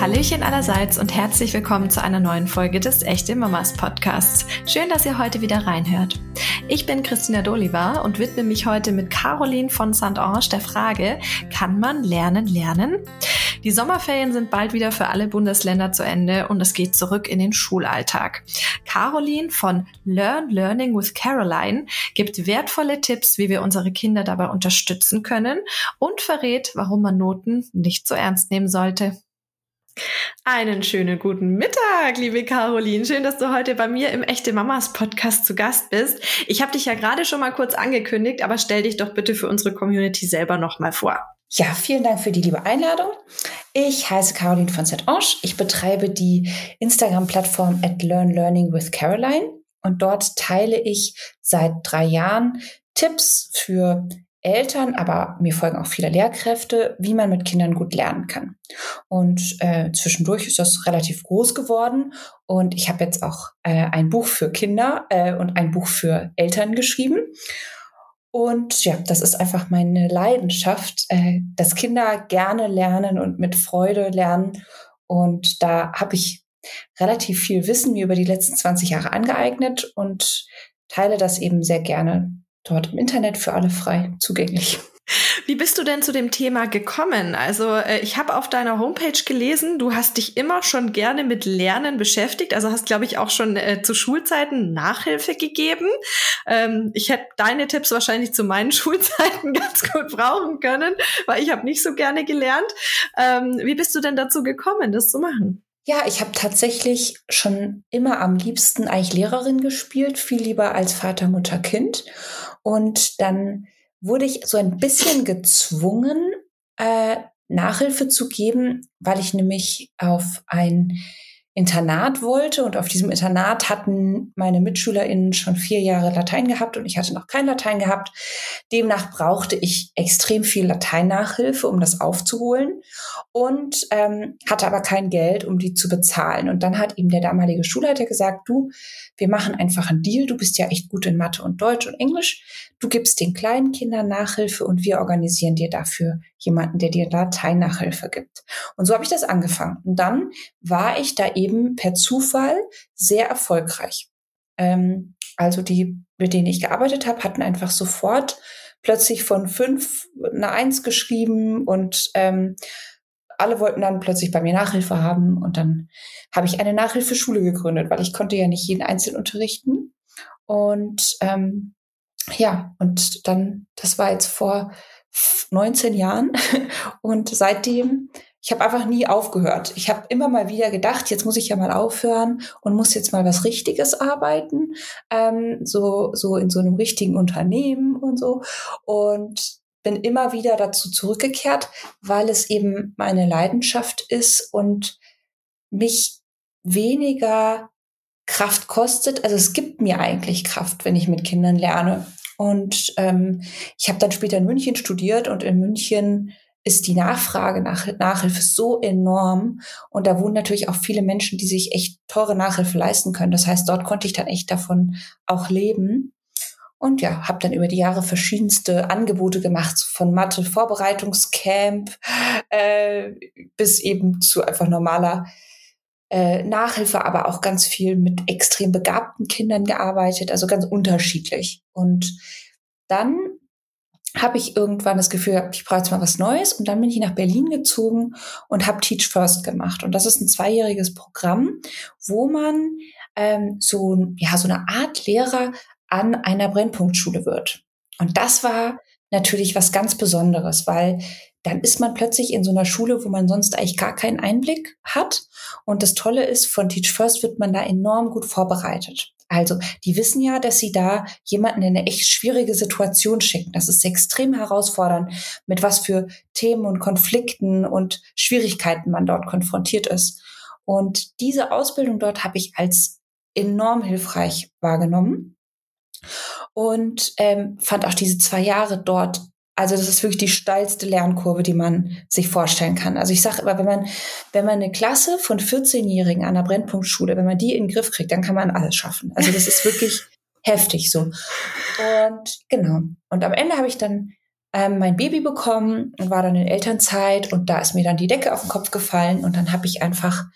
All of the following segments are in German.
Hallöchen allerseits und herzlich willkommen zu einer neuen Folge des Echte Mamas Podcasts. Schön, dass ihr heute wieder reinhört. Ich bin Christina Doliva und widme mich heute mit Caroline von Saint-Ange der Frage, kann man lernen lernen? Die Sommerferien sind bald wieder für alle Bundesländer zu Ende und es geht zurück in den Schulalltag. Caroline von Learn Learning with Caroline gibt wertvolle Tipps, wie wir unsere Kinder dabei unterstützen können und verrät, warum man Noten nicht so ernst nehmen sollte. Einen schönen guten Mittag, liebe Caroline. Schön, dass du heute bei mir im Echte Mamas Podcast zu Gast bist. Ich habe dich ja gerade schon mal kurz angekündigt, aber stell dich doch bitte für unsere Community selber noch mal vor. Ja, vielen Dank für die liebe Einladung. Ich heiße Caroline von Saint-Ange. Ich betreibe die Instagram-Plattform at Learn Learning with Caroline und dort teile ich seit drei Jahren Tipps für Eltern, aber mir folgen auch viele Lehrkräfte, wie man mit Kindern gut lernen kann. Und äh, zwischendurch ist das relativ groß geworden und ich habe jetzt auch äh, ein Buch für Kinder äh, und ein Buch für Eltern geschrieben. Und ja, das ist einfach meine Leidenschaft, äh, dass Kinder gerne lernen und mit Freude lernen. Und da habe ich relativ viel Wissen mir über die letzten 20 Jahre angeeignet und teile das eben sehr gerne dort im Internet für alle frei zugänglich. Wie bist du denn zu dem Thema gekommen? Also äh, ich habe auf deiner Homepage gelesen, du hast dich immer schon gerne mit Lernen beschäftigt. Also hast, glaube ich, auch schon äh, zu Schulzeiten Nachhilfe gegeben. Ähm, ich hätte deine Tipps wahrscheinlich zu meinen Schulzeiten ganz gut brauchen können, weil ich habe nicht so gerne gelernt. Ähm, wie bist du denn dazu gekommen, das zu machen? Ja, ich habe tatsächlich schon immer am liebsten eigentlich Lehrerin gespielt, viel lieber als Vater, Mutter, Kind. Und dann wurde ich so ein bisschen gezwungen, äh, Nachhilfe zu geben, weil ich nämlich auf ein Internat wollte und auf diesem Internat hatten meine MitschülerInnen schon vier Jahre Latein gehabt und ich hatte noch kein Latein gehabt. Demnach brauchte ich extrem viel Lateinnachhilfe, um das aufzuholen und ähm, hatte aber kein Geld, um die zu bezahlen. Und dann hat ihm der damalige Schulleiter gesagt, du, wir machen einfach einen Deal, du bist ja echt gut in Mathe und Deutsch und Englisch, du gibst den kleinen Kindern Nachhilfe und wir organisieren dir dafür jemanden, der dir Lateinnachhilfe gibt. Und so habe ich das angefangen. Und dann war ich da eben per Zufall sehr erfolgreich. Ähm, also die, mit denen ich gearbeitet habe, hatten einfach sofort plötzlich von fünf eine Eins geschrieben und ähm, alle wollten dann plötzlich bei mir Nachhilfe haben und dann habe ich eine Nachhilfeschule gegründet, weil ich konnte ja nicht jeden einzeln unterrichten. Und ähm, ja, und dann, das war jetzt vor 19 Jahren und seitdem, ich habe einfach nie aufgehört. Ich habe immer mal wieder gedacht, jetzt muss ich ja mal aufhören und muss jetzt mal was Richtiges arbeiten, ähm, so so in so einem richtigen Unternehmen und so und bin immer wieder dazu zurückgekehrt, weil es eben meine Leidenschaft ist und mich weniger Kraft kostet. Also es gibt mir eigentlich Kraft, wenn ich mit Kindern lerne. Und ähm, ich habe dann später in München studiert und in München ist die Nachfrage nach Nachhilfe so enorm und da wohnen natürlich auch viele Menschen, die sich echt teure Nachhilfe leisten können. Das heißt, dort konnte ich dann echt davon auch leben. Und ja, habe dann über die Jahre verschiedenste Angebote gemacht, von Mathe-Vorbereitungscamp äh, bis eben zu einfach normaler äh, Nachhilfe, aber auch ganz viel mit extrem begabten Kindern gearbeitet, also ganz unterschiedlich. Und dann habe ich irgendwann das Gefühl, ich brauche jetzt mal was Neues und dann bin ich nach Berlin gezogen und habe Teach First gemacht. Und das ist ein zweijähriges Programm, wo man ähm, so, ja, so eine Art Lehrer an einer Brennpunktschule wird. Und das war natürlich was ganz Besonderes, weil dann ist man plötzlich in so einer Schule, wo man sonst eigentlich gar keinen Einblick hat. Und das Tolle ist, von Teach First wird man da enorm gut vorbereitet. Also, die wissen ja, dass sie da jemanden in eine echt schwierige Situation schicken. Das ist extrem herausfordernd, mit was für Themen und Konflikten und Schwierigkeiten man dort konfrontiert ist. Und diese Ausbildung dort habe ich als enorm hilfreich wahrgenommen und ähm, fand auch diese zwei Jahre dort also das ist wirklich die steilste Lernkurve, die man sich vorstellen kann. Also ich sage immer, wenn man, wenn man eine Klasse von 14-Jährigen an der Brennpunktschule, wenn man die in den Griff kriegt, dann kann man alles schaffen. Also das ist wirklich heftig so. Und genau. Und am Ende habe ich dann ähm, mein Baby bekommen und war dann in Elternzeit und da ist mir dann die Decke auf den Kopf gefallen und dann habe ich einfach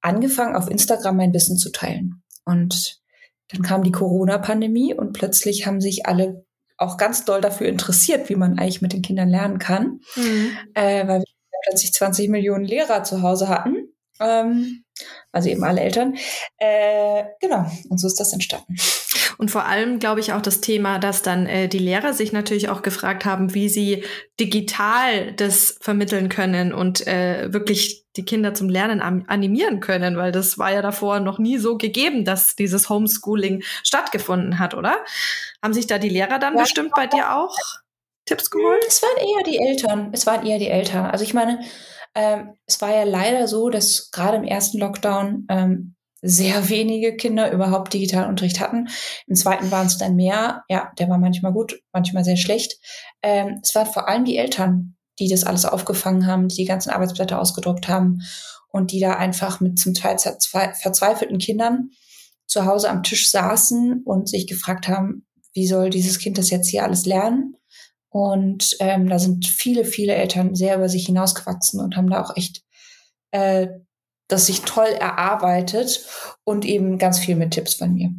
angefangen, auf Instagram mein Wissen zu teilen. Und dann kam die Corona-Pandemie und plötzlich haben sich alle auch ganz doll dafür interessiert, wie man eigentlich mit den Kindern lernen kann, mhm. äh, weil wir plötzlich 20 Millionen Lehrer zu Hause hatten. Ähm, also eben alle Eltern. Äh, genau, und so ist das entstanden. Und vor allem glaube ich auch das Thema, dass dann äh, die Lehrer sich natürlich auch gefragt haben, wie sie digital das vermitteln können und äh, wirklich die Kinder zum Lernen animieren können, weil das war ja davor noch nie so gegeben, dass dieses Homeschooling stattgefunden hat, oder? Haben sich da die Lehrer dann ja, bestimmt bei dir auch Tipps geholt? Es waren eher die Eltern. Es waren eher die Eltern. Also ich meine, ähm, es war ja leider so, dass gerade im ersten Lockdown ähm, sehr wenige Kinder überhaupt Digitalunterricht hatten. Im zweiten waren es dann mehr. Ja, der war manchmal gut, manchmal sehr schlecht. Ähm, es waren vor allem die Eltern, die das alles aufgefangen haben, die die ganzen Arbeitsblätter ausgedruckt haben und die da einfach mit zum Teil verzweifelten Kindern zu Hause am Tisch saßen und sich gefragt haben, wie soll dieses Kind das jetzt hier alles lernen? Und ähm, da sind viele, viele Eltern sehr über sich hinausgewachsen und haben da auch echt äh, das sich toll erarbeitet und eben ganz viel mit Tipps von mir.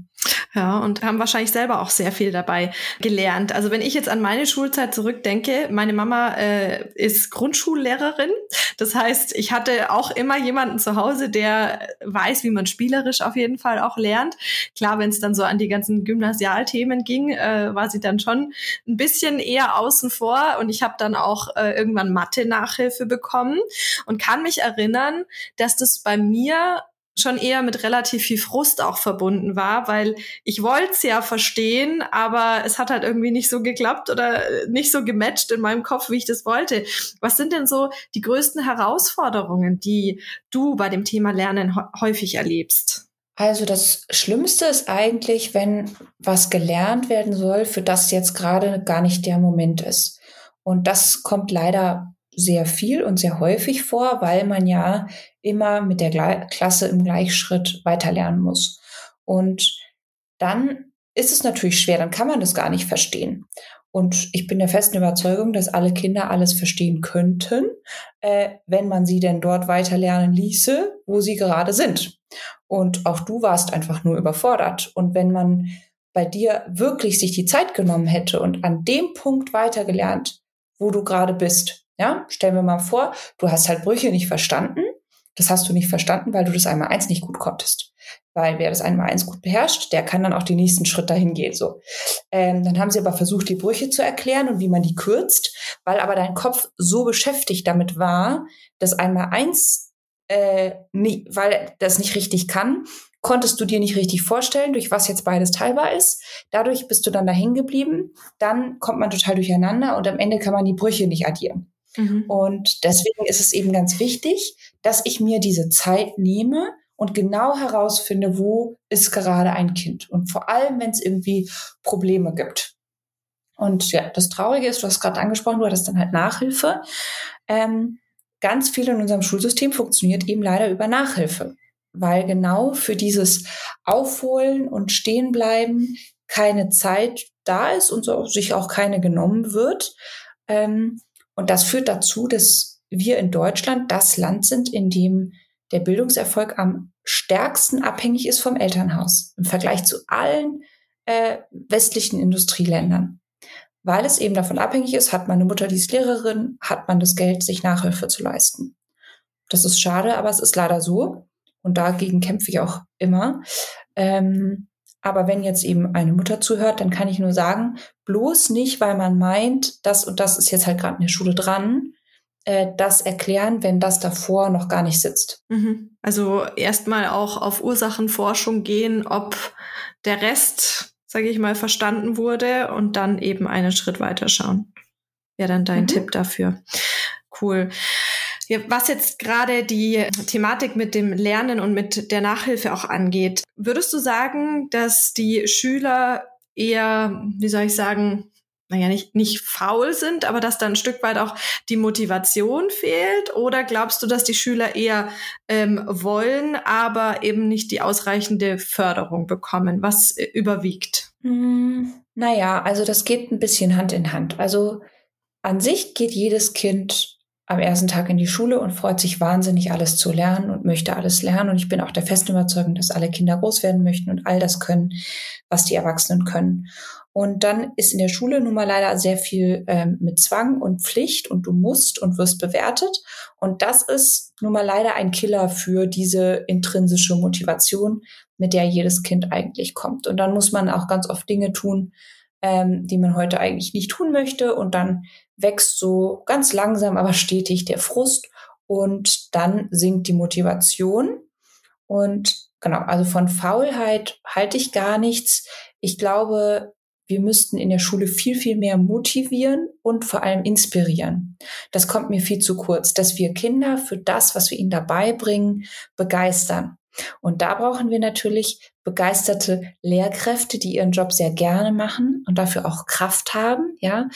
Ja, und haben wahrscheinlich selber auch sehr viel dabei gelernt. Also wenn ich jetzt an meine Schulzeit zurückdenke, meine Mama äh, ist Grundschullehrerin. Das heißt, ich hatte auch immer jemanden zu Hause, der weiß, wie man spielerisch auf jeden Fall auch lernt. Klar, wenn es dann so an die ganzen Gymnasialthemen ging, äh, war sie dann schon ein bisschen eher außen vor. Und ich habe dann auch äh, irgendwann Mathe-Nachhilfe bekommen und kann mich erinnern, dass das bei mir schon eher mit relativ viel Frust auch verbunden war, weil ich wollte es ja verstehen, aber es hat halt irgendwie nicht so geklappt oder nicht so gematcht in meinem Kopf, wie ich das wollte. Was sind denn so die größten Herausforderungen, die du bei dem Thema Lernen häufig erlebst? Also das Schlimmste ist eigentlich, wenn was gelernt werden soll, für das jetzt gerade gar nicht der Moment ist. Und das kommt leider sehr viel und sehr häufig vor, weil man ja immer mit der Gle Klasse im Gleichschritt weiterlernen muss. Und dann ist es natürlich schwer, dann kann man das gar nicht verstehen. Und ich bin der festen Überzeugung, dass alle Kinder alles verstehen könnten, äh, wenn man sie denn dort weiterlernen ließe, wo sie gerade sind. Und auch du warst einfach nur überfordert. Und wenn man bei dir wirklich sich die Zeit genommen hätte und an dem Punkt weitergelernt, wo du gerade bist, ja, stellen wir mal vor, du hast halt Brüche nicht verstanden. Das hast du nicht verstanden, weil du das einmal eins nicht gut konntest. Weil wer das einmal eins gut beherrscht, der kann dann auch den nächsten Schritt dahin gehen. So, ähm, dann haben sie aber versucht, die Brüche zu erklären und wie man die kürzt, weil aber dein Kopf so beschäftigt damit war, dass einmal eins, äh, nie, weil das nicht richtig kann, konntest du dir nicht richtig vorstellen, durch was jetzt beides teilbar ist. Dadurch bist du dann dahin geblieben. Dann kommt man total durcheinander und am Ende kann man die Brüche nicht addieren. Mhm. Und deswegen ist es eben ganz wichtig, dass ich mir diese Zeit nehme und genau herausfinde, wo ist gerade ein Kind. Und vor allem, wenn es irgendwie Probleme gibt. Und ja, das Traurige ist, du hast gerade angesprochen, du hattest dann halt Nachhilfe. Ähm, ganz viel in unserem Schulsystem funktioniert eben leider über Nachhilfe, weil genau für dieses Aufholen und Stehenbleiben keine Zeit da ist und so sich auch keine genommen wird. Ähm, und das führt dazu, dass wir in Deutschland das Land sind, in dem der Bildungserfolg am stärksten abhängig ist vom Elternhaus im Vergleich zu allen äh, westlichen Industrieländern. Weil es eben davon abhängig ist, hat man eine Mutter, die ist Lehrerin, hat man das Geld, sich Nachhilfe zu leisten. Das ist schade, aber es ist leider so. Und dagegen kämpfe ich auch immer. Ähm, aber wenn jetzt eben eine Mutter zuhört, dann kann ich nur sagen, bloß nicht, weil man meint, das und das ist jetzt halt gerade in der Schule dran, äh, das erklären, wenn das davor noch gar nicht sitzt. Mhm. Also erstmal auch auf Ursachenforschung gehen, ob der Rest, sage ich mal, verstanden wurde und dann eben einen Schritt weiter schauen. Wäre dann dein mhm. Tipp dafür. Cool. Was jetzt gerade die Thematik mit dem Lernen und mit der Nachhilfe auch angeht, würdest du sagen, dass die Schüler eher, wie soll ich sagen, naja, nicht, nicht faul sind, aber dass da ein Stück weit auch die Motivation fehlt? Oder glaubst du, dass die Schüler eher ähm, wollen, aber eben nicht die ausreichende Förderung bekommen? Was äh, überwiegt? Hm, naja, also das geht ein bisschen Hand in Hand. Also an sich geht jedes Kind am ersten Tag in die Schule und freut sich wahnsinnig, alles zu lernen und möchte alles lernen. Und ich bin auch der festen Überzeugung, dass alle Kinder groß werden möchten und all das können, was die Erwachsenen können. Und dann ist in der Schule nun mal leider sehr viel ähm, mit Zwang und Pflicht und du musst und wirst bewertet. Und das ist nun mal leider ein Killer für diese intrinsische Motivation, mit der jedes Kind eigentlich kommt. Und dann muss man auch ganz oft Dinge tun, ähm, die man heute eigentlich nicht tun möchte. Und dann wächst so ganz langsam, aber stetig der Frust und dann sinkt die Motivation. Und genau, also von Faulheit halte ich gar nichts. Ich glaube, wir müssten in der Schule viel, viel mehr motivieren und vor allem inspirieren. Das kommt mir viel zu kurz, dass wir Kinder für das, was wir ihnen dabei bringen, begeistern. Und da brauchen wir natürlich begeisterte Lehrkräfte, die ihren Job sehr gerne machen und dafür auch Kraft haben, ja.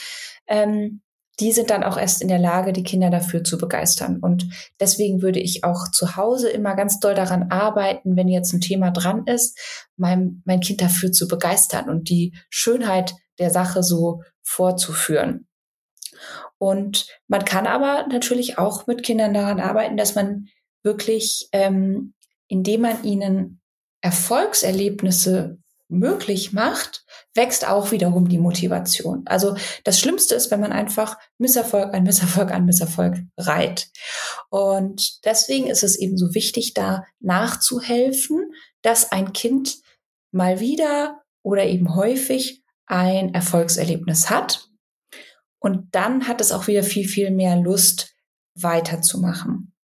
Ähm, die sind dann auch erst in der Lage, die Kinder dafür zu begeistern. Und deswegen würde ich auch zu Hause immer ganz doll daran arbeiten, wenn jetzt ein Thema dran ist, mein, mein Kind dafür zu begeistern und die Schönheit der Sache so vorzuführen. Und man kann aber natürlich auch mit Kindern daran arbeiten, dass man wirklich, ähm, indem man ihnen Erfolgserlebnisse möglich macht, wächst auch wiederum die Motivation. Also das Schlimmste ist, wenn man einfach Misserfolg an Misserfolg an Misserfolg reiht. Und deswegen ist es eben so wichtig, da nachzuhelfen, dass ein Kind mal wieder oder eben häufig ein Erfolgserlebnis hat. Und dann hat es auch wieder viel, viel mehr Lust, weiterzumachen.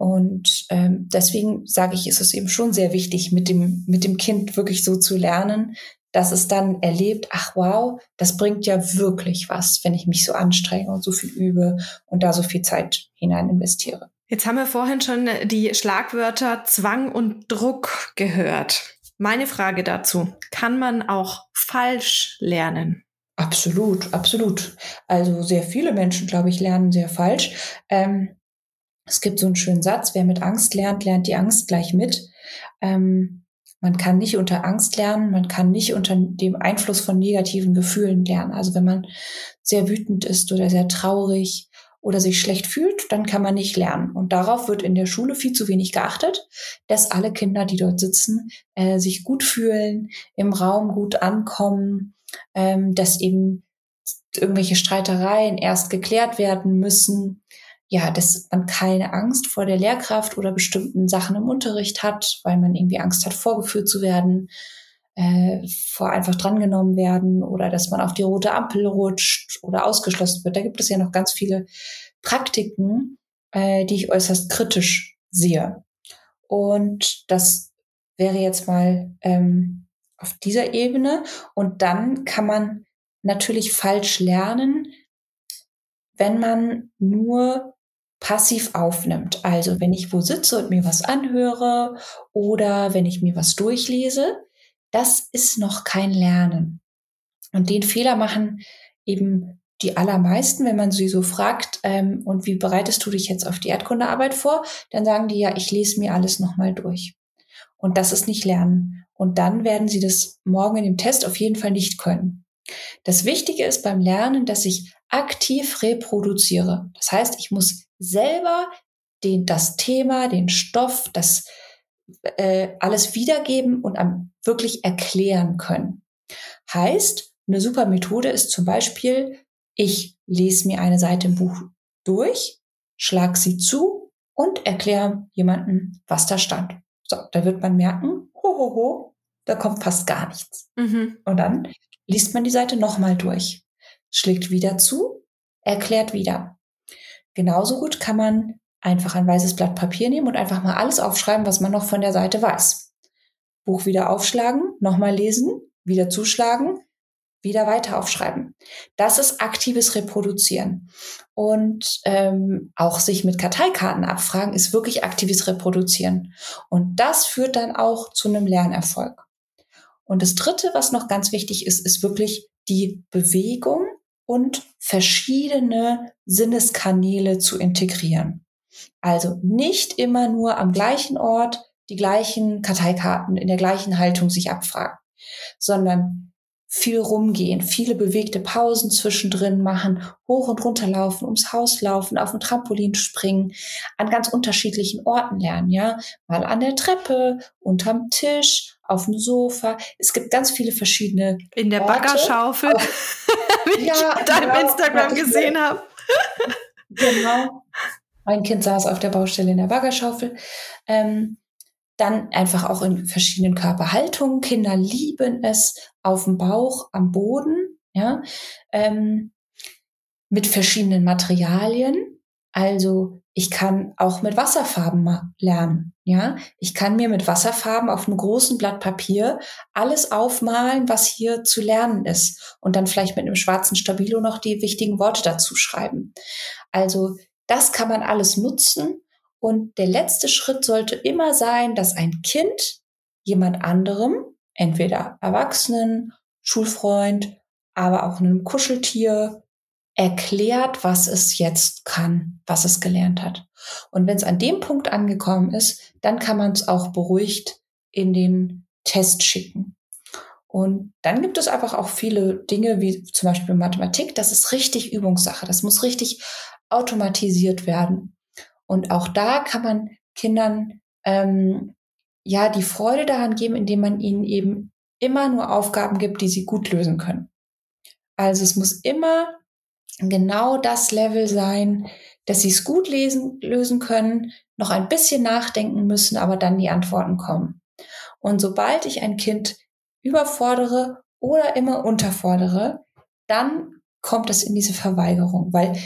Und ähm, deswegen sage ich, ist es eben schon sehr wichtig, mit dem, mit dem Kind wirklich so zu lernen, dass es dann erlebt, ach wow, das bringt ja wirklich was, wenn ich mich so anstrenge und so viel übe und da so viel Zeit hinein investiere. Jetzt haben wir vorhin schon die Schlagwörter Zwang und Druck gehört. Meine Frage dazu, kann man auch falsch lernen? Absolut, absolut. Also sehr viele Menschen, glaube ich, lernen sehr falsch. Ähm, es gibt so einen schönen Satz, wer mit Angst lernt, lernt die Angst gleich mit. Ähm, man kann nicht unter Angst lernen, man kann nicht unter dem Einfluss von negativen Gefühlen lernen. Also wenn man sehr wütend ist oder sehr traurig oder sich schlecht fühlt, dann kann man nicht lernen. Und darauf wird in der Schule viel zu wenig geachtet, dass alle Kinder, die dort sitzen, äh, sich gut fühlen, im Raum gut ankommen, ähm, dass eben irgendwelche Streitereien erst geklärt werden müssen, ja, dass man keine Angst vor der Lehrkraft oder bestimmten Sachen im Unterricht hat, weil man irgendwie Angst hat, vorgeführt zu werden, äh, vor einfach drangenommen werden oder dass man auf die rote Ampel rutscht oder ausgeschlossen wird. Da gibt es ja noch ganz viele Praktiken, äh, die ich äußerst kritisch sehe. Und das wäre jetzt mal ähm, auf dieser Ebene. Und dann kann man natürlich falsch lernen, wenn man nur passiv aufnimmt. Also wenn ich wo sitze und mir was anhöre oder wenn ich mir was durchlese, das ist noch kein Lernen. Und den Fehler machen eben die allermeisten, wenn man sie so fragt, ähm, und wie bereitest du dich jetzt auf die Erdkundearbeit vor, dann sagen die ja, ich lese mir alles nochmal durch. Und das ist nicht Lernen. Und dann werden sie das morgen in dem Test auf jeden Fall nicht können. Das Wichtige ist beim Lernen, dass ich aktiv reproduziere. Das heißt, ich muss selber den, das Thema, den Stoff, das äh, alles wiedergeben und am, wirklich erklären können. Heißt, eine super Methode ist zum Beispiel, ich lese mir eine Seite im Buch durch, schlag sie zu und erkläre jemanden, was da stand. So, da wird man merken, ho, ho, ho, da kommt fast gar nichts. Mhm. Und dann liest man die Seite nochmal durch, schlägt wieder zu, erklärt wieder. Genauso gut kann man einfach ein weißes Blatt Papier nehmen und einfach mal alles aufschreiben, was man noch von der Seite weiß. Buch wieder aufschlagen, nochmal lesen, wieder zuschlagen, wieder weiter aufschreiben. Das ist aktives Reproduzieren. Und ähm, auch sich mit Karteikarten abfragen ist wirklich aktives Reproduzieren. Und das führt dann auch zu einem Lernerfolg. Und das Dritte, was noch ganz wichtig ist, ist wirklich die Bewegung und verschiedene Sinneskanäle zu integrieren. Also nicht immer nur am gleichen Ort die gleichen Karteikarten in der gleichen Haltung sich abfragen, sondern viel rumgehen, viele bewegte Pausen zwischendrin machen, hoch und runter laufen, ums Haus laufen, auf dem Trampolin springen, an ganz unterschiedlichen Orten lernen, ja, mal an der Treppe, unterm Tisch, auf dem Sofa. Es gibt ganz viele verschiedene in der Orte. Baggerschaufel, wie ja, ich deinem genau, Instagram gesehen habe. genau. Mein Kind saß auf der Baustelle in der Baggerschaufel. Ähm, dann einfach auch in verschiedenen Körperhaltungen. Kinder lieben es auf dem Bauch, am Boden, ja, ähm, mit verschiedenen Materialien. Also ich kann auch mit Wasserfarben lernen. Ja, ich kann mir mit Wasserfarben auf einem großen Blatt Papier alles aufmalen, was hier zu lernen ist und dann vielleicht mit einem schwarzen Stabilo noch die wichtigen Worte dazu schreiben. Also das kann man alles nutzen und der letzte Schritt sollte immer sein, dass ein Kind jemand anderem, entweder Erwachsenen, Schulfreund, aber auch einem Kuscheltier, erklärt, was es jetzt kann, was es gelernt hat. Und wenn es an dem Punkt angekommen ist, dann kann man es auch beruhigt in den Test schicken. Und dann gibt es einfach auch viele Dinge, wie zum Beispiel Mathematik, das ist richtig Übungssache, das muss richtig automatisiert werden. Und auch da kann man Kindern ähm, ja die Freude daran geben, indem man ihnen eben immer nur Aufgaben gibt, die sie gut lösen können. Also es muss immer genau das Level sein, dass sie es gut lesen, lösen können, noch ein bisschen nachdenken müssen, aber dann die Antworten kommen. Und sobald ich ein Kind überfordere oder immer unterfordere, dann kommt es in diese Verweigerung, weil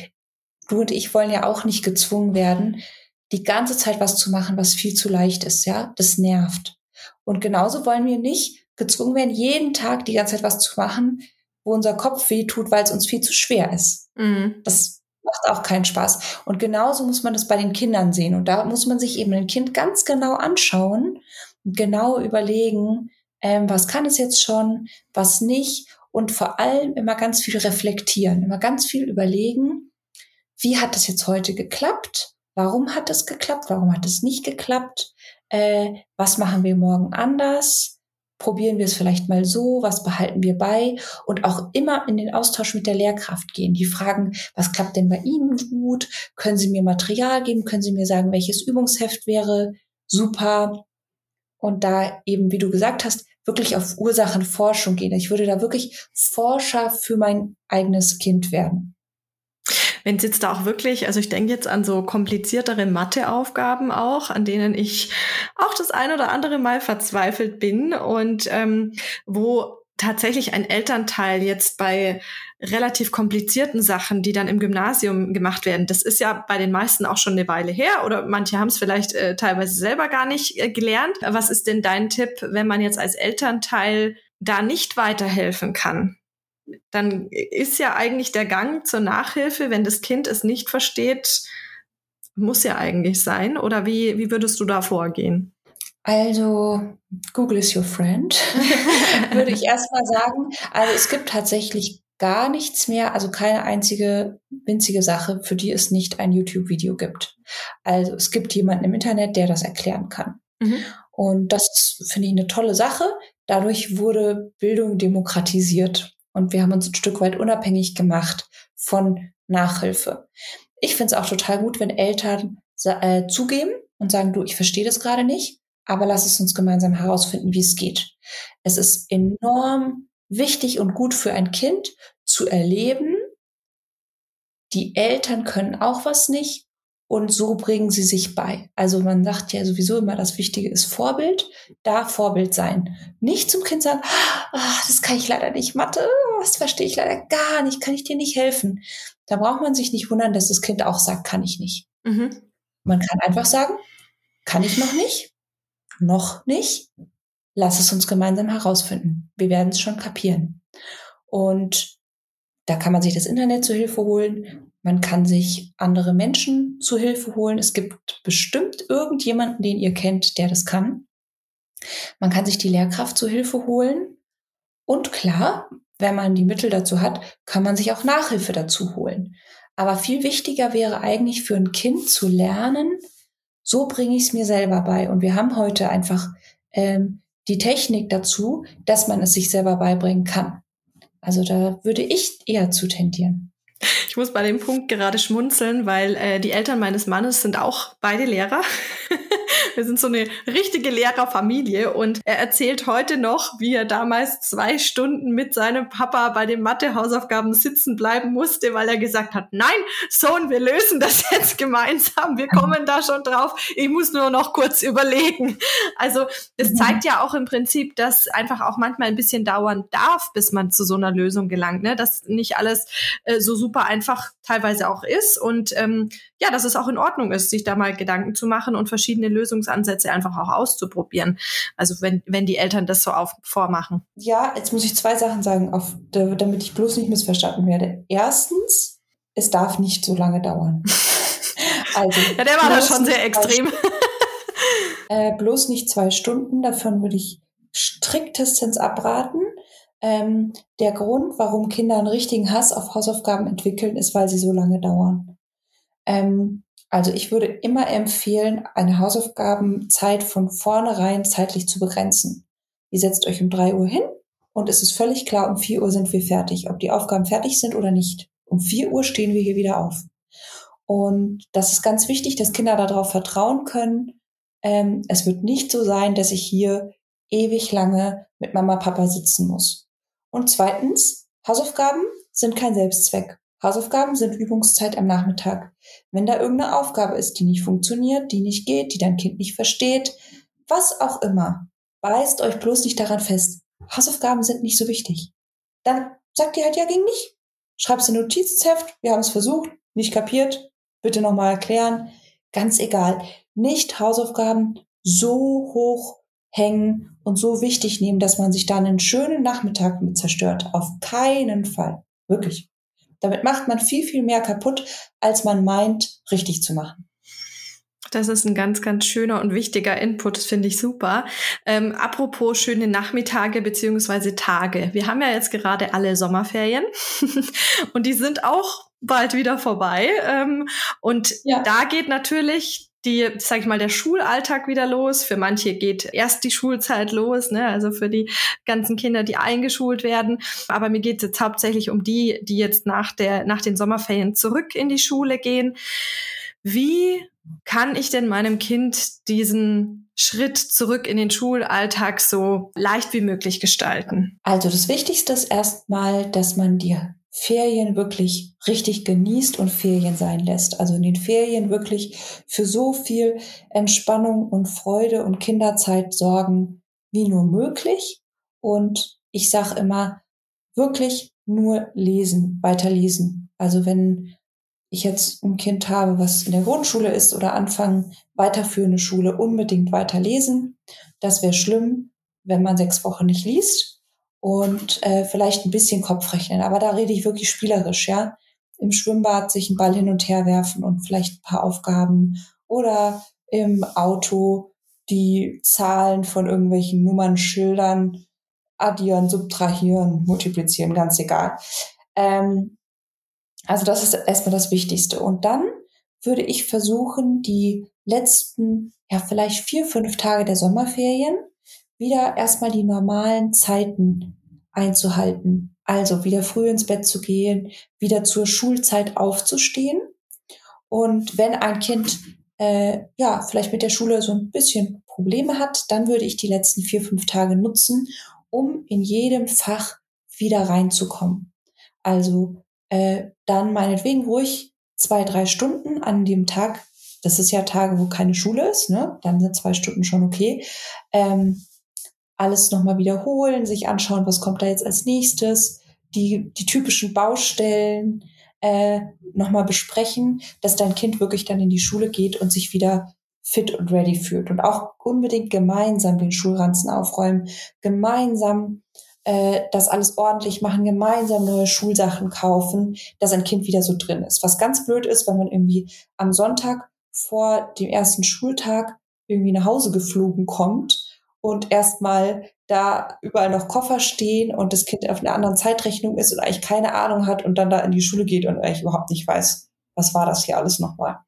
du und ich wollen ja auch nicht gezwungen werden, die ganze Zeit was zu machen, was viel zu leicht ist, ja? Das nervt. Und genauso wollen wir nicht gezwungen werden, jeden Tag die ganze Zeit was zu machen, wo unser Kopf weh tut, weil es uns viel zu schwer ist. Mhm. Das macht auch keinen Spaß. Und genauso muss man das bei den Kindern sehen. Und da muss man sich eben ein Kind ganz genau anschauen und genau überlegen, ähm, was kann es jetzt schon, was nicht. Und vor allem immer ganz viel reflektieren, immer ganz viel überlegen, wie hat das jetzt heute geklappt? Warum hat es geklappt? Warum hat es nicht geklappt? Äh, was machen wir morgen anders? Probieren wir es vielleicht mal so? Was behalten wir bei? Und auch immer in den Austausch mit der Lehrkraft gehen. Die fragen, was klappt denn bei Ihnen gut? Können Sie mir Material geben? Können Sie mir sagen, welches Übungsheft wäre super? Und da eben, wie du gesagt hast, wirklich auf Ursachenforschung gehen. Ich würde da wirklich Forscher für mein eigenes Kind werden wenn es jetzt da auch wirklich, also ich denke jetzt an so kompliziertere Matheaufgaben auch, an denen ich auch das ein oder andere Mal verzweifelt bin und ähm, wo tatsächlich ein Elternteil jetzt bei relativ komplizierten Sachen, die dann im Gymnasium gemacht werden, das ist ja bei den meisten auch schon eine Weile her oder manche haben es vielleicht äh, teilweise selber gar nicht äh, gelernt. Was ist denn dein Tipp, wenn man jetzt als Elternteil da nicht weiterhelfen kann? Dann ist ja eigentlich der Gang zur Nachhilfe, wenn das Kind es nicht versteht, muss ja eigentlich sein. Oder wie, wie würdest du da vorgehen? Also, Google is your friend, würde ich erstmal sagen. Also es gibt tatsächlich gar nichts mehr, also keine einzige winzige Sache, für die es nicht ein YouTube-Video gibt. Also es gibt jemanden im Internet, der das erklären kann. Mhm. Und das finde ich eine tolle Sache. Dadurch wurde Bildung demokratisiert. Und wir haben uns ein Stück weit unabhängig gemacht von Nachhilfe. Ich finde es auch total gut, wenn Eltern äh, zugeben und sagen, du, ich verstehe das gerade nicht, aber lass es uns gemeinsam herausfinden, wie es geht. Es ist enorm wichtig und gut für ein Kind zu erleben, die Eltern können auch was nicht und so bringen sie sich bei. Also man sagt ja sowieso immer, das Wichtige ist Vorbild, da Vorbild sein. Nicht zum Kind sagen, ah, das kann ich leider nicht, Mathe, das verstehe ich leider gar nicht, kann ich dir nicht helfen. Da braucht man sich nicht wundern, dass das Kind auch sagt, kann ich nicht. Mhm. Man kann einfach sagen, kann ich noch nicht, noch nicht, lass es uns gemeinsam herausfinden. Wir werden es schon kapieren. Und da kann man sich das Internet zur Hilfe holen. Man kann sich andere Menschen zu Hilfe holen. Es gibt bestimmt irgendjemanden, den ihr kennt, der das kann. Man kann sich die Lehrkraft zu Hilfe holen. Und klar, wenn man die Mittel dazu hat, kann man sich auch Nachhilfe dazu holen. Aber viel wichtiger wäre eigentlich für ein Kind zu lernen, so bringe ich es mir selber bei. Und wir haben heute einfach ähm, die Technik dazu, dass man es sich selber beibringen kann. Also da würde ich eher zu tendieren. Ich muss bei dem Punkt gerade schmunzeln, weil äh, die Eltern meines Mannes sind auch beide Lehrer. Wir sind so eine richtige Lehrerfamilie und er erzählt heute noch, wie er damals zwei Stunden mit seinem Papa bei den Mathe-Hausaufgaben sitzen bleiben musste, weil er gesagt hat, nein, Sohn, wir lösen das jetzt gemeinsam, wir kommen da schon drauf, ich muss nur noch kurz überlegen. Also das mhm. zeigt ja auch im Prinzip, dass einfach auch manchmal ein bisschen dauern darf, bis man zu so einer Lösung gelangt, ne? dass nicht alles äh, so super einfach teilweise auch ist und ähm, ja, dass es auch in Ordnung ist, sich da mal Gedanken zu machen und verschiedene Lösungsansätze einfach auch auszuprobieren. Also wenn, wenn die Eltern das so auf, vormachen. Ja, jetzt muss ich zwei Sachen sagen, auf, damit ich bloß nicht missverstanden werde. Erstens, es darf nicht so lange dauern. also, ja, der war da schon sehr extrem. äh, bloß nicht zwei Stunden, davon würde ich striktestens abraten. Ähm, der Grund, warum Kinder einen richtigen Hass auf Hausaufgaben entwickeln, ist, weil sie so lange dauern. Ähm, also ich würde immer empfehlen, eine Hausaufgabenzeit von vornherein zeitlich zu begrenzen. Ihr setzt euch um drei Uhr hin und es ist völlig klar, um vier Uhr sind wir fertig, ob die Aufgaben fertig sind oder nicht. Um vier Uhr stehen wir hier wieder auf. Und das ist ganz wichtig, dass Kinder darauf vertrauen können. Ähm, es wird nicht so sein, dass ich hier ewig lange mit Mama, Papa sitzen muss. Und zweitens, Hausaufgaben sind kein Selbstzweck. Hausaufgaben sind Übungszeit am Nachmittag. Wenn da irgendeine Aufgabe ist, die nicht funktioniert, die nicht geht, die dein Kind nicht versteht, was auch immer, beißt euch bloß nicht daran fest. Hausaufgaben sind nicht so wichtig. Dann sagt ihr halt ja ging nicht. Schreibst ein Notizheft, wir haben es versucht, nicht kapiert, bitte nochmal erklären. Ganz egal. Nicht Hausaufgaben so hoch hängen und so wichtig nehmen, dass man sich dann einen schönen Nachmittag mit zerstört. Auf keinen Fall. Wirklich. Damit macht man viel, viel mehr kaputt, als man meint, richtig zu machen. Das ist ein ganz, ganz schöner und wichtiger Input, das finde ich super. Ähm, apropos schöne Nachmittage beziehungsweise Tage. Wir haben ja jetzt gerade alle Sommerferien und die sind auch bald wieder vorbei. Ähm, und ja. da geht natürlich die, sag ich mal, der Schulalltag wieder los. Für manche geht erst die Schulzeit los, ne? also für die ganzen Kinder, die eingeschult werden. Aber mir geht es jetzt hauptsächlich um die, die jetzt nach, der, nach den Sommerferien zurück in die Schule gehen. Wie kann ich denn meinem Kind diesen Schritt zurück in den Schulalltag so leicht wie möglich gestalten? Also das Wichtigste ist erstmal, dass man dir Ferien wirklich richtig genießt und Ferien sein lässt. Also in den Ferien wirklich für so viel Entspannung und Freude und Kinderzeit sorgen wie nur möglich. Und ich sage immer, wirklich nur lesen, weiter lesen. Also wenn ich jetzt ein Kind habe, was in der Grundschule ist oder anfangen, weiterführende Schule, unbedingt weiter lesen. Das wäre schlimm, wenn man sechs Wochen nicht liest und äh, vielleicht ein bisschen Kopfrechnen. Aber da rede ich wirklich spielerisch, ja. Im Schwimmbad sich einen Ball hin und her werfen und vielleicht ein paar Aufgaben oder im Auto die Zahlen von irgendwelchen Nummern schildern, addieren, subtrahieren, multiplizieren, ganz egal. Ähm, also das ist erstmal das Wichtigste. Und dann würde ich versuchen, die letzten, ja, vielleicht vier, fünf Tage der Sommerferien wieder erstmal die normalen Zeiten einzuhalten. Also wieder früh ins Bett zu gehen, wieder zur Schulzeit aufzustehen. Und wenn ein Kind äh, ja vielleicht mit der Schule so ein bisschen Probleme hat, dann würde ich die letzten vier, fünf Tage nutzen, um in jedem Fach wieder reinzukommen. Also äh, dann meinetwegen ruhig zwei, drei Stunden an dem Tag. Das ist ja Tage, wo keine Schule ist, ne? Dann sind zwei Stunden schon okay. Ähm, alles nochmal wiederholen, sich anschauen, was kommt da jetzt als nächstes, die, die typischen Baustellen äh, nochmal besprechen, dass dein Kind wirklich dann in die Schule geht und sich wieder fit und ready fühlt. Und auch unbedingt gemeinsam den Schulranzen aufräumen, gemeinsam äh, das alles ordentlich machen, gemeinsam neue Schulsachen kaufen, dass ein Kind wieder so drin ist. Was ganz blöd ist, wenn man irgendwie am Sonntag vor dem ersten Schultag irgendwie nach Hause geflogen kommt und erstmal da überall noch Koffer stehen und das Kind auf einer anderen Zeitrechnung ist und eigentlich keine Ahnung hat und dann da in die Schule geht und eigentlich überhaupt nicht weiß, was war das hier alles nochmal.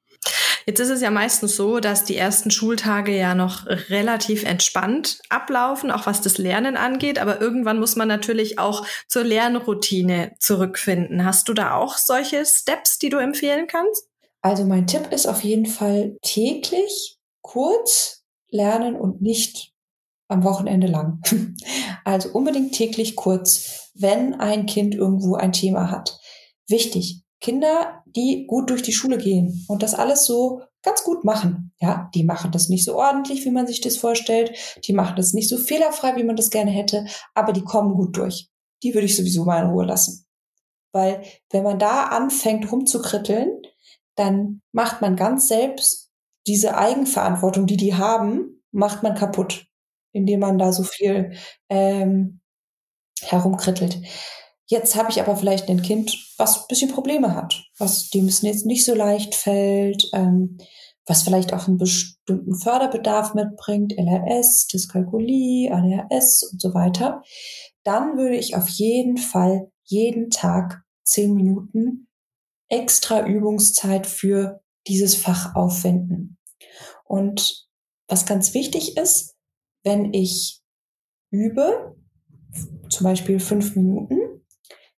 Jetzt ist es ja meistens so, dass die ersten Schultage ja noch relativ entspannt ablaufen, auch was das Lernen angeht. Aber irgendwann muss man natürlich auch zur Lernroutine zurückfinden. Hast du da auch solche Steps, die du empfehlen kannst? Also mein Tipp ist auf jeden Fall täglich kurz lernen und nicht am Wochenende lang. Also unbedingt täglich kurz, wenn ein Kind irgendwo ein Thema hat. Wichtig, Kinder, die gut durch die Schule gehen und das alles so ganz gut machen. Ja, die machen das nicht so ordentlich, wie man sich das vorstellt. Die machen das nicht so fehlerfrei, wie man das gerne hätte, aber die kommen gut durch. Die würde ich sowieso mal in Ruhe lassen. Weil wenn man da anfängt rumzukritteln, dann macht man ganz selbst diese Eigenverantwortung, die die haben, macht man kaputt, indem man da so viel ähm, herumkrittelt. Jetzt habe ich aber vielleicht ein Kind, was ein bisschen Probleme hat, was dem es jetzt nicht so leicht fällt, ähm, was vielleicht auch einen bestimmten Förderbedarf mitbringt, LRS, Dyskalkulie, ADHS und so weiter. Dann würde ich auf jeden Fall jeden Tag zehn Minuten extra Übungszeit für dieses Fach aufwenden. Und was ganz wichtig ist, wenn ich übe, zum Beispiel fünf Minuten,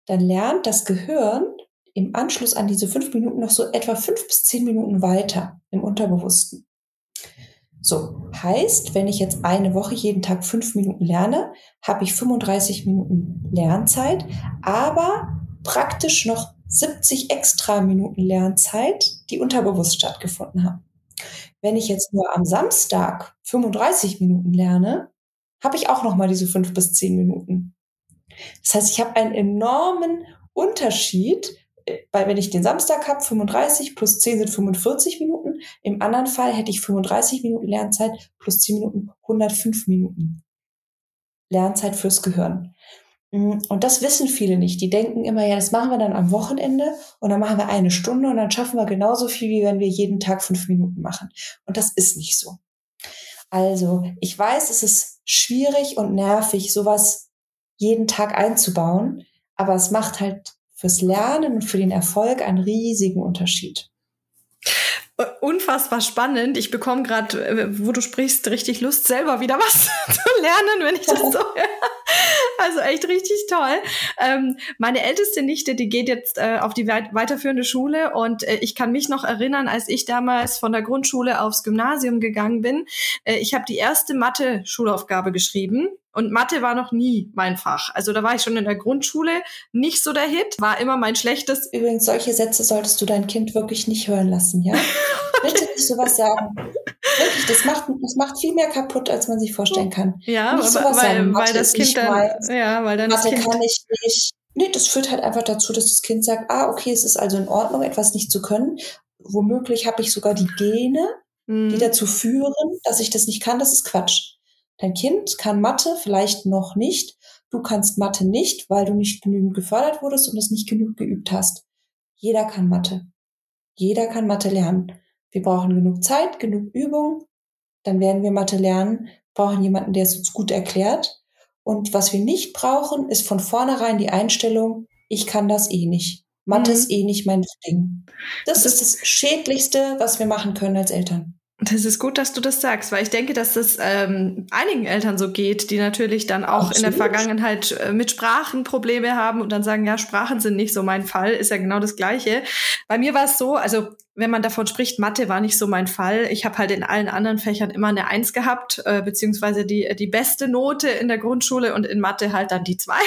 dann lernt das Gehirn im Anschluss an diese fünf Minuten noch so etwa fünf bis zehn Minuten weiter im Unterbewussten. So, heißt, wenn ich jetzt eine Woche jeden Tag fünf Minuten lerne, habe ich 35 Minuten Lernzeit, aber praktisch noch 70 extra Minuten Lernzeit, die unterbewusst stattgefunden haben. Wenn ich jetzt nur am Samstag 35 Minuten lerne, habe ich auch noch mal diese fünf bis zehn Minuten. Das heißt, ich habe einen enormen Unterschied, äh, weil wenn ich den Samstag habe, 35 plus 10 sind 45 Minuten. Im anderen Fall hätte ich 35 Minuten Lernzeit plus 10 Minuten 105 Minuten Lernzeit fürs Gehirn. Mm, und das wissen viele nicht. Die denken immer, ja, das machen wir dann am Wochenende und dann machen wir eine Stunde und dann schaffen wir genauso viel, wie wenn wir jeden Tag fünf Minuten machen. Und das ist nicht so. Also, ich weiß, es ist schwierig und nervig, sowas jeden Tag einzubauen. Aber es macht halt fürs Lernen und für den Erfolg einen riesigen Unterschied. Unfassbar spannend. Ich bekomme gerade, äh, wo du sprichst, richtig Lust, selber wieder was zu lernen, wenn ich das so höre. Also echt richtig toll. Ähm, meine älteste Nichte, die geht jetzt äh, auf die weit weiterführende Schule und äh, ich kann mich noch erinnern, als ich damals von der Grundschule aufs Gymnasium gegangen bin. Äh, ich habe die erste Mathe-Schulaufgabe geschrieben und Mathe war noch nie mein Fach. Also da war ich schon in der Grundschule nicht so der Hit, war immer mein schlechtes. Übrigens, solche Sätze solltest du dein Kind wirklich nicht hören lassen, ja? Bitte nicht sowas sagen. Wirklich, das macht, das macht viel mehr kaputt, als man sich vorstellen kann. Ja, nicht aber, weil, sagen, weil das Kind dann, ja, weil dann Mathe das kind kann ich nicht. Nee, das führt halt einfach dazu, dass das Kind sagt, ah, okay, es ist also in Ordnung, etwas nicht zu können. Womöglich habe ich sogar die Gene, mhm. die dazu führen, dass ich das nicht kann. Das ist Quatsch. Dein Kind kann Mathe vielleicht noch nicht. Du kannst Mathe nicht, weil du nicht genügend gefördert wurdest und es nicht genug geübt hast. Jeder kann Mathe. Jeder kann Mathe lernen. Wir brauchen genug Zeit, genug Übung. Dann werden wir Mathe lernen. Wir brauchen jemanden, der es uns gut erklärt. Und was wir nicht brauchen, ist von vornherein die Einstellung, ich kann das eh nicht. Mathe mhm. ist eh nicht mein Ding. Das, das ist das Schädlichste, was wir machen können als Eltern. Das ist gut, dass du das sagst, weil ich denke, dass das ähm, einigen Eltern so geht, die natürlich dann auch Absolut. in der Vergangenheit äh, mit Sprachen Probleme haben und dann sagen, ja, Sprachen sind nicht so mein Fall, ist ja genau das Gleiche. Bei mir war es so, also wenn man davon spricht, Mathe war nicht so mein Fall. Ich habe halt in allen anderen Fächern immer eine Eins gehabt, äh, beziehungsweise die, die beste Note in der Grundschule und in Mathe halt dann die zwei.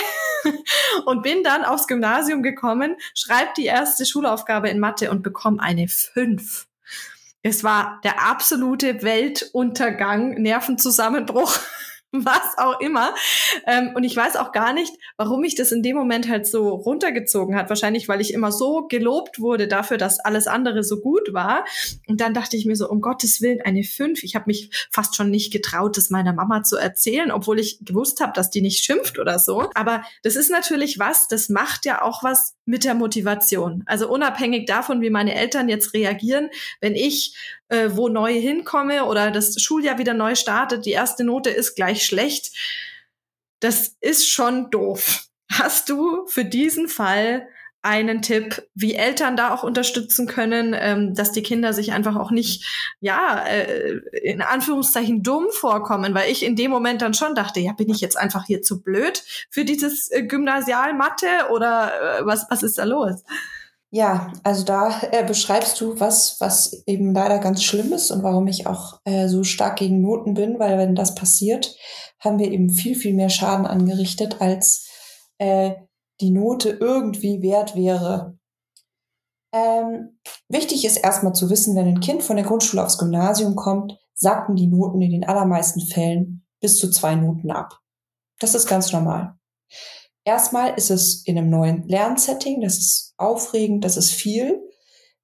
und bin dann aufs Gymnasium gekommen, schreibe die erste Schulaufgabe in Mathe und bekomme eine Fünf. Es war der absolute Weltuntergang, Nervenzusammenbruch was auch immer. Ähm, und ich weiß auch gar nicht, warum mich das in dem Moment halt so runtergezogen hat. Wahrscheinlich, weil ich immer so gelobt wurde dafür, dass alles andere so gut war. Und dann dachte ich mir so, um Gottes Willen, eine fünf. Ich habe mich fast schon nicht getraut, das meiner Mama zu erzählen, obwohl ich gewusst habe, dass die nicht schimpft oder so. Aber das ist natürlich was, das macht ja auch was mit der Motivation. Also unabhängig davon, wie meine Eltern jetzt reagieren, wenn ich äh, wo neu hinkomme oder das Schuljahr wieder neu startet, die erste Note ist gleich schlecht. Das ist schon doof. Hast du für diesen Fall einen Tipp, wie Eltern da auch unterstützen können, ähm, dass die Kinder sich einfach auch nicht, ja, äh, in Anführungszeichen dumm vorkommen, weil ich in dem Moment dann schon dachte, ja, bin ich jetzt einfach hier zu blöd für dieses äh, Gymnasialmathe oder äh, was, was ist da los? Ja, also da äh, beschreibst du was, was eben leider ganz schlimm ist und warum ich auch äh, so stark gegen Noten bin, weil wenn das passiert, haben wir eben viel, viel mehr Schaden angerichtet, als äh, die Note irgendwie wert wäre. Ähm, wichtig ist erstmal zu wissen, wenn ein Kind von der Grundschule aufs Gymnasium kommt, sacken die Noten in den allermeisten Fällen bis zu zwei Noten ab. Das ist ganz normal. Erstmal ist es in einem neuen Lernsetting, das ist aufregend, das ist viel.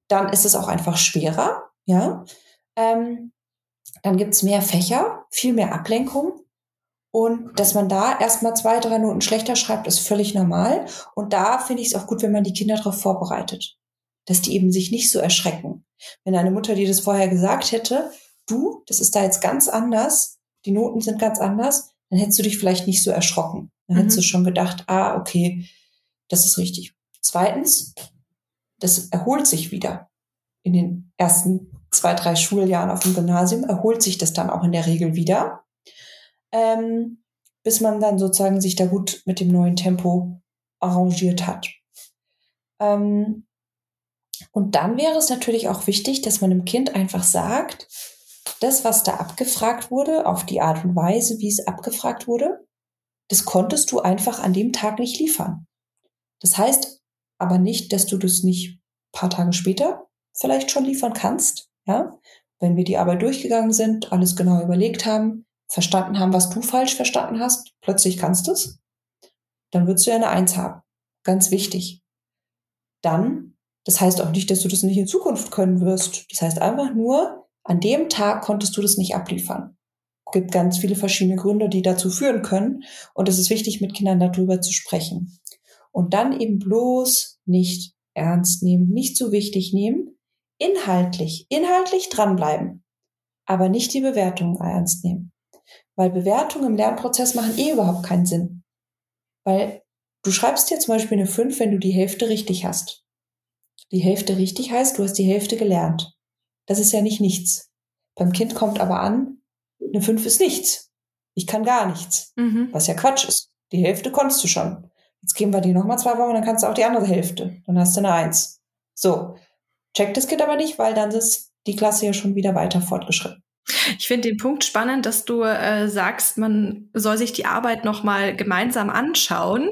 Dann ist es auch einfach schwerer, ja. Ähm, dann gibt's mehr Fächer, viel mehr Ablenkung. Und dass man da erstmal zwei, drei Noten schlechter schreibt, ist völlig normal. Und da finde ich es auch gut, wenn man die Kinder darauf vorbereitet. Dass die eben sich nicht so erschrecken. Wenn eine Mutter dir das vorher gesagt hätte, du, das ist da jetzt ganz anders, die Noten sind ganz anders, dann hättest du dich vielleicht nicht so erschrocken. Dann mhm. hättest du schon gedacht, ah, okay, das ist richtig. Zweitens, das erholt sich wieder. In den ersten zwei, drei Schuljahren auf dem Gymnasium erholt sich das dann auch in der Regel wieder ähm, bis man dann sozusagen sich da gut mit dem neuen Tempo arrangiert hat. Ähm, und dann wäre es natürlich auch wichtig, dass man dem Kind einfach sagt, das, was da abgefragt wurde, auf die Art und Weise, wie es abgefragt wurde, das konntest du einfach an dem Tag nicht liefern. Das heißt aber nicht, dass du das nicht paar Tage später vielleicht schon liefern kannst, ja? Wenn wir die Arbeit durchgegangen sind, alles genau überlegt haben, verstanden haben, was du falsch verstanden hast, plötzlich kannst du es, dann würdest du ja eine Eins haben. Ganz wichtig. Dann, das heißt auch nicht, dass du das nicht in Zukunft können wirst. Das heißt einfach nur, an dem Tag konntest du das nicht abliefern. Es gibt ganz viele verschiedene Gründe, die dazu führen können. Und es ist wichtig, mit Kindern darüber zu sprechen. Und dann eben bloß nicht ernst nehmen, nicht zu wichtig nehmen, inhaltlich, inhaltlich dranbleiben, aber nicht die Bewertung ernst nehmen. Weil Bewertungen im Lernprozess machen eh überhaupt keinen Sinn. Weil du schreibst dir zum Beispiel eine 5, wenn du die Hälfte richtig hast. Die Hälfte richtig heißt, du hast die Hälfte gelernt. Das ist ja nicht nichts. Beim Kind kommt aber an, eine 5 ist nichts. Ich kann gar nichts. Mhm. Was ja Quatsch ist. Die Hälfte konntest du schon. Jetzt geben wir dir nochmal zwei Wochen, dann kannst du auch die andere Hälfte. Dann hast du eine 1. So. Checkt das Kind aber nicht, weil dann ist die Klasse ja schon wieder weiter fortgeschritten. Ich finde den Punkt spannend, dass du äh, sagst, man soll sich die Arbeit nochmal gemeinsam anschauen.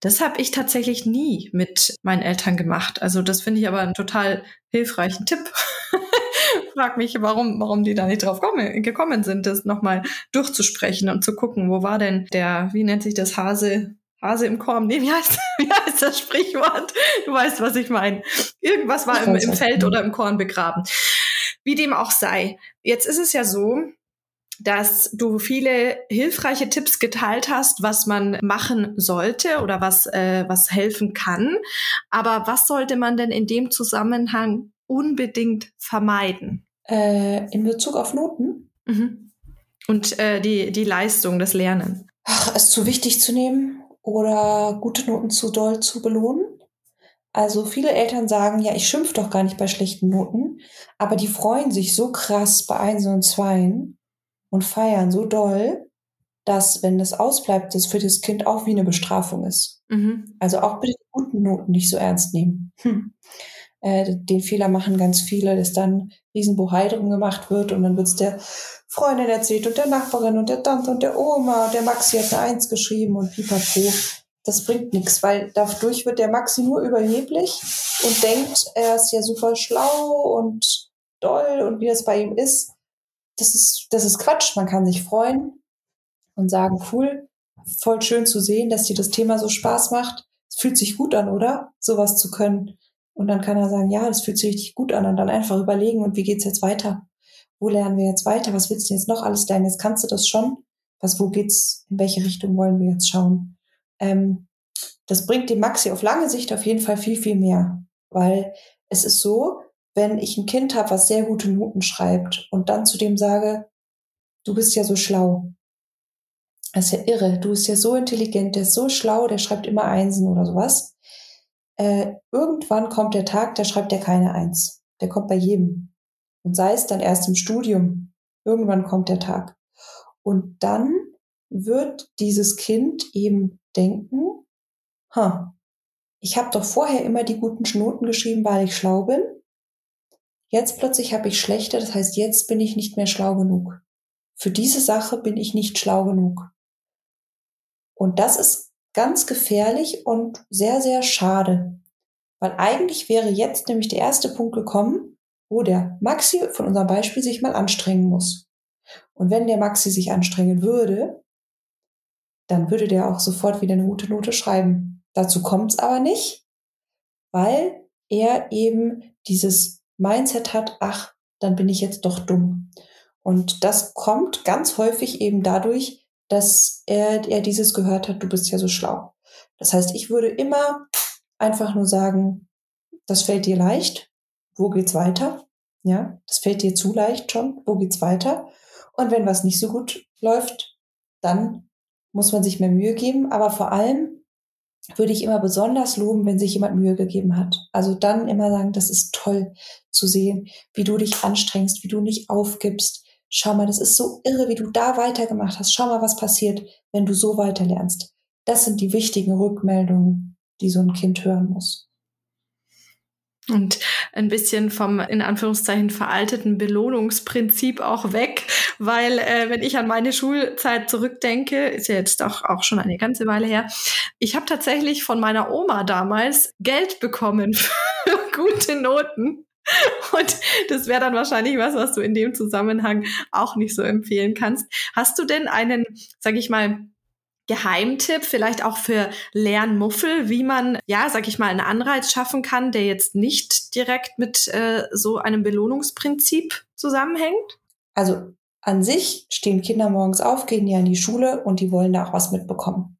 Das habe ich tatsächlich nie mit meinen Eltern gemacht. Also das finde ich aber einen total hilfreichen Tipp. Frag mich, warum, warum die da nicht drauf komme, gekommen sind, das nochmal durchzusprechen und zu gucken, wo war denn der, wie nennt sich das, Hase, Hase im Korn. Nee, wie heißt, wie heißt das Sprichwort? Du weißt, was ich meine. Irgendwas war im, im Feld oder im Korn begraben. Wie dem auch sei. Jetzt ist es ja so, dass du viele hilfreiche Tipps geteilt hast, was man machen sollte oder was, äh, was helfen kann. Aber was sollte man denn in dem Zusammenhang unbedingt vermeiden? Äh, in Bezug auf Noten? Mhm. Und äh, die, die Leistung, das Lernen. Ach, es zu wichtig zu nehmen oder gute Noten zu doll zu belohnen. Also viele Eltern sagen, ja, ich schimpf doch gar nicht bei schlechten Noten, aber die freuen sich so krass bei Einsen und Zweien und feiern so doll, dass, wenn das ausbleibt, das für das Kind auch wie eine Bestrafung ist. Mhm. Also auch bitte die guten Noten nicht so ernst nehmen. Hm. Äh, den Fehler machen ganz viele, dass dann Riesenbohai drum gemacht wird und dann wird's der Freundin erzählt und der Nachbarin und der Tante und der Oma und der Maxi hat eine Eins geschrieben und pipapo das bringt nichts, weil dadurch wird der Maxi nur überheblich und denkt, er ist ja super schlau und doll und wie das bei ihm ist. Das ist, das ist Quatsch. Man kann sich freuen und sagen, cool, voll schön zu sehen, dass dir das Thema so Spaß macht. Es fühlt sich gut an, oder? Sowas zu können. Und dann kann er sagen, ja, das fühlt sich richtig gut an und dann einfach überlegen, und wie geht's jetzt weiter? Wo lernen wir jetzt weiter? Was willst du jetzt noch alles lernen? Jetzt kannst du das schon. Was, wo geht's? In welche Richtung wollen wir jetzt schauen? Ähm, das bringt dem Maxi auf lange Sicht auf jeden Fall viel, viel mehr. Weil es ist so, wenn ich ein Kind habe, was sehr gute Noten schreibt und dann zu dem sage, du bist ja so schlau. Das ist ja irre. Du bist ja so intelligent, der ist so schlau, der schreibt immer Einsen oder sowas. äh, irgendwann kommt der Tag, da schreibt er keine Eins. Der kommt bei jedem. Und sei es dann erst im Studium. Irgendwann kommt der Tag. Und dann wird dieses Kind eben denken, ha, ich habe doch vorher immer die guten Noten geschrieben, weil ich schlau bin. Jetzt plötzlich habe ich schlechte, das heißt, jetzt bin ich nicht mehr schlau genug. Für diese Sache bin ich nicht schlau genug. Und das ist ganz gefährlich und sehr, sehr schade. Weil eigentlich wäre jetzt nämlich der erste Punkt gekommen, wo der Maxi von unserem Beispiel sich mal anstrengen muss. Und wenn der Maxi sich anstrengen würde, dann würde der auch sofort wieder eine gute Note schreiben. Dazu kommt es aber nicht, weil er eben dieses Mindset hat, ach, dann bin ich jetzt doch dumm. Und das kommt ganz häufig eben dadurch, dass er, er dieses gehört hat, du bist ja so schlau. Das heißt, ich würde immer einfach nur sagen, das fällt dir leicht, wo geht's weiter? Ja, das fällt dir zu leicht schon, wo geht's weiter? Und wenn was nicht so gut läuft, dann muss man sich mehr Mühe geben. Aber vor allem würde ich immer besonders loben, wenn sich jemand Mühe gegeben hat. Also dann immer sagen, das ist toll zu sehen, wie du dich anstrengst, wie du nicht aufgibst. Schau mal, das ist so irre, wie du da weitergemacht hast. Schau mal, was passiert, wenn du so weiterlernst. Das sind die wichtigen Rückmeldungen, die so ein Kind hören muss und ein bisschen vom in Anführungszeichen veralteten Belohnungsprinzip auch weg, weil äh, wenn ich an meine Schulzeit zurückdenke, ist ja jetzt auch auch schon eine ganze Weile her, ich habe tatsächlich von meiner Oma damals Geld bekommen für gute Noten. Und das wäre dann wahrscheinlich was, was du in dem Zusammenhang auch nicht so empfehlen kannst. Hast du denn einen, sag ich mal, Geheimtipp, vielleicht auch für Lernmuffel, wie man, ja, sag ich mal, einen Anreiz schaffen kann, der jetzt nicht direkt mit äh, so einem Belohnungsprinzip zusammenhängt? Also an sich stehen Kinder morgens auf, gehen ja in die Schule und die wollen da auch was mitbekommen.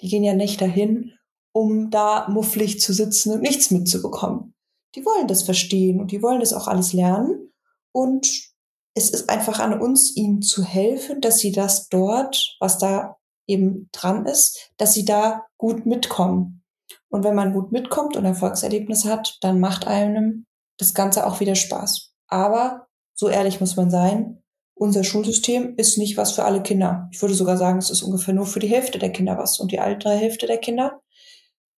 Die gehen ja nicht dahin, um da mufflig zu sitzen und nichts mitzubekommen. Die wollen das verstehen und die wollen das auch alles lernen. Und es ist einfach an uns, ihnen zu helfen, dass sie das dort, was da eben dran ist, dass sie da gut mitkommen. Und wenn man gut mitkommt und Erfolgserlebnisse hat, dann macht einem das Ganze auch wieder Spaß. Aber so ehrlich muss man sein, unser Schulsystem ist nicht was für alle Kinder. Ich würde sogar sagen, es ist ungefähr nur für die Hälfte der Kinder was. Und die andere Hälfte der Kinder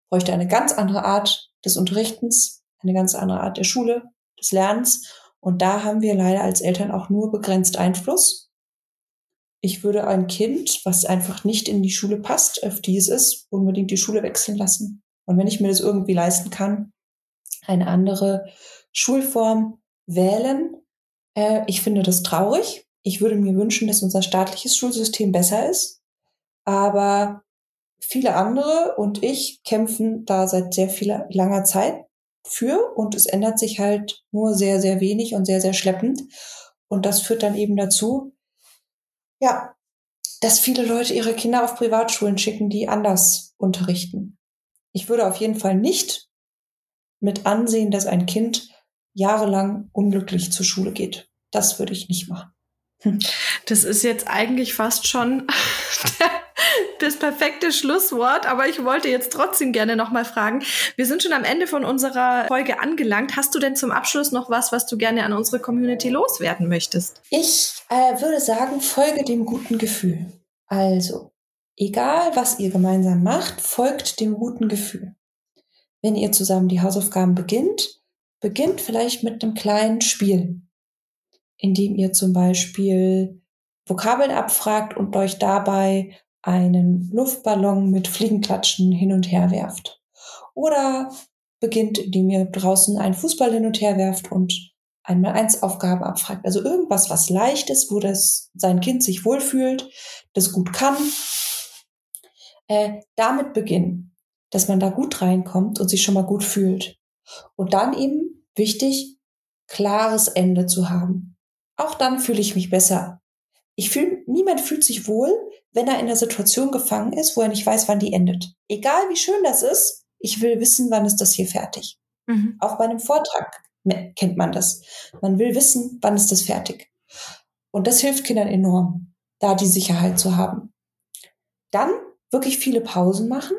bräuchte eine ganz andere Art des Unterrichtens, eine ganz andere Art der Schule, des Lernens. Und da haben wir leider als Eltern auch nur begrenzt Einfluss ich würde ein Kind, was einfach nicht in die Schule passt, auf die es ist, unbedingt die Schule wechseln lassen. Und wenn ich mir das irgendwie leisten kann, eine andere Schulform wählen. Äh, ich finde das traurig. Ich würde mir wünschen, dass unser staatliches Schulsystem besser ist. Aber viele andere und ich kämpfen da seit sehr viel langer Zeit für und es ändert sich halt nur sehr, sehr wenig und sehr, sehr schleppend. Und das führt dann eben dazu, ja, dass viele Leute ihre Kinder auf Privatschulen schicken, die anders unterrichten. Ich würde auf jeden Fall nicht mit ansehen, dass ein Kind jahrelang unglücklich zur Schule geht. Das würde ich nicht machen. Das ist jetzt eigentlich fast schon das perfekte Schlusswort, aber ich wollte jetzt trotzdem gerne nochmal fragen. Wir sind schon am Ende von unserer Folge angelangt. Hast du denn zum Abschluss noch was, was du gerne an unsere Community loswerden möchtest? Ich äh, würde sagen, folge dem guten Gefühl. Also, egal was ihr gemeinsam macht, folgt dem guten Gefühl. Wenn ihr zusammen die Hausaufgaben beginnt, beginnt vielleicht mit einem kleinen Spiel, indem ihr zum Beispiel Vokabeln abfragt und euch dabei einen Luftballon mit Fliegenklatschen hin und her werft. Oder beginnt, indem ihr draußen einen Fußball hin und her werft und einmal eins Aufgaben abfragt. Also irgendwas, was leicht ist, wo das sein Kind sich wohlfühlt, das gut kann. Äh, damit beginnen, dass man da gut reinkommt und sich schon mal gut fühlt. Und dann eben wichtig, klares Ende zu haben. Auch dann fühle ich mich besser. Ich fühle, niemand fühlt sich wohl, wenn er in der Situation gefangen ist, wo er nicht weiß, wann die endet. Egal wie schön das ist, ich will wissen, wann ist das hier fertig. Mhm. Auch bei einem Vortrag kennt man das. Man will wissen, wann ist das fertig. Und das hilft Kindern enorm, da die Sicherheit zu haben. Dann wirklich viele Pausen machen.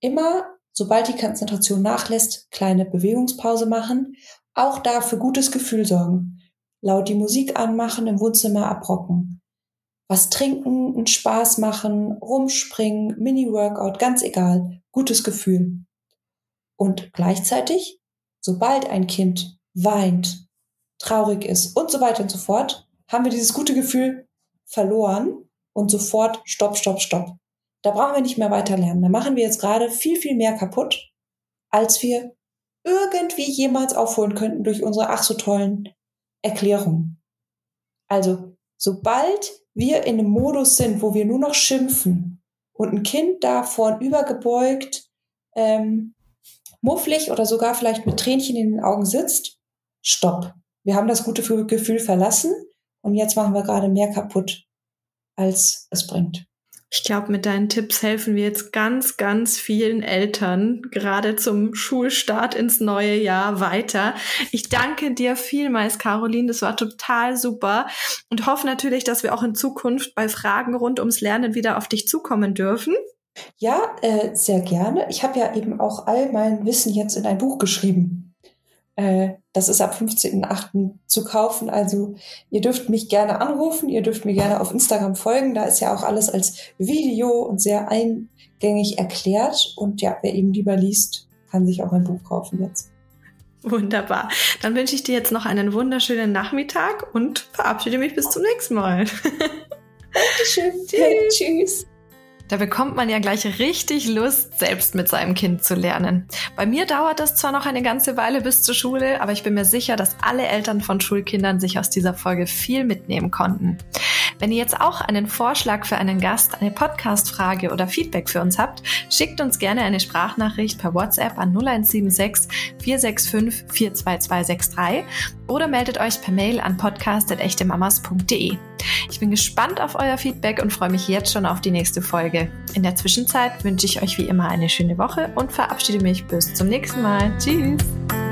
Immer sobald die Konzentration nachlässt, kleine Bewegungspause machen. Auch da für gutes Gefühl sorgen. Laut die Musik anmachen, im Wohnzimmer abrocken. Was trinken, einen Spaß machen, rumspringen, Mini-Workout, ganz egal. Gutes Gefühl. Und gleichzeitig, sobald ein Kind weint, traurig ist und so weiter und so fort, haben wir dieses gute Gefühl verloren und sofort Stopp, Stopp, Stopp. Da brauchen wir nicht mehr weiter lernen. Da machen wir jetzt gerade viel, viel mehr kaputt, als wir irgendwie jemals aufholen könnten durch unsere ach so tollen Erklärungen. Also, sobald wir in einem Modus sind, wo wir nur noch schimpfen und ein Kind da vorn übergebeugt, ähm, mufflig oder sogar vielleicht mit Tränchen in den Augen sitzt, stopp. Wir haben das gute Gefühl verlassen und jetzt machen wir gerade mehr kaputt, als es bringt. Ich glaube, mit deinen Tipps helfen wir jetzt ganz, ganz vielen Eltern gerade zum Schulstart ins neue Jahr weiter. Ich danke dir vielmals, Caroline. Das war total super und hoffe natürlich, dass wir auch in Zukunft bei Fragen rund ums Lernen wieder auf dich zukommen dürfen. Ja, äh, sehr gerne. Ich habe ja eben auch all mein Wissen jetzt in ein Buch geschrieben. Äh, das ist ab 15.8. zu kaufen. Also ihr dürft mich gerne anrufen, ihr dürft mir gerne auf Instagram folgen. Da ist ja auch alles als Video und sehr eingängig erklärt. Und ja, wer eben lieber liest, kann sich auch ein Buch kaufen jetzt. Wunderbar. Dann wünsche ich dir jetzt noch einen wunderschönen Nachmittag und verabschiede mich bis zum nächsten Mal. Dankeschön. Tschüss. Tschüss. Da bekommt man ja gleich richtig Lust, selbst mit seinem Kind zu lernen. Bei mir dauert das zwar noch eine ganze Weile bis zur Schule, aber ich bin mir sicher, dass alle Eltern von Schulkindern sich aus dieser Folge viel mitnehmen konnten. Wenn ihr jetzt auch einen Vorschlag für einen Gast, eine Podcast-Frage oder Feedback für uns habt, schickt uns gerne eine Sprachnachricht per WhatsApp an 0176 465 42263 oder meldet euch per Mail an podcast.echtemamas.de. Ich bin gespannt auf euer Feedback und freue mich jetzt schon auf die nächste Folge. In der Zwischenzeit wünsche ich euch wie immer eine schöne Woche und verabschiede mich bis zum nächsten Mal. Tschüss!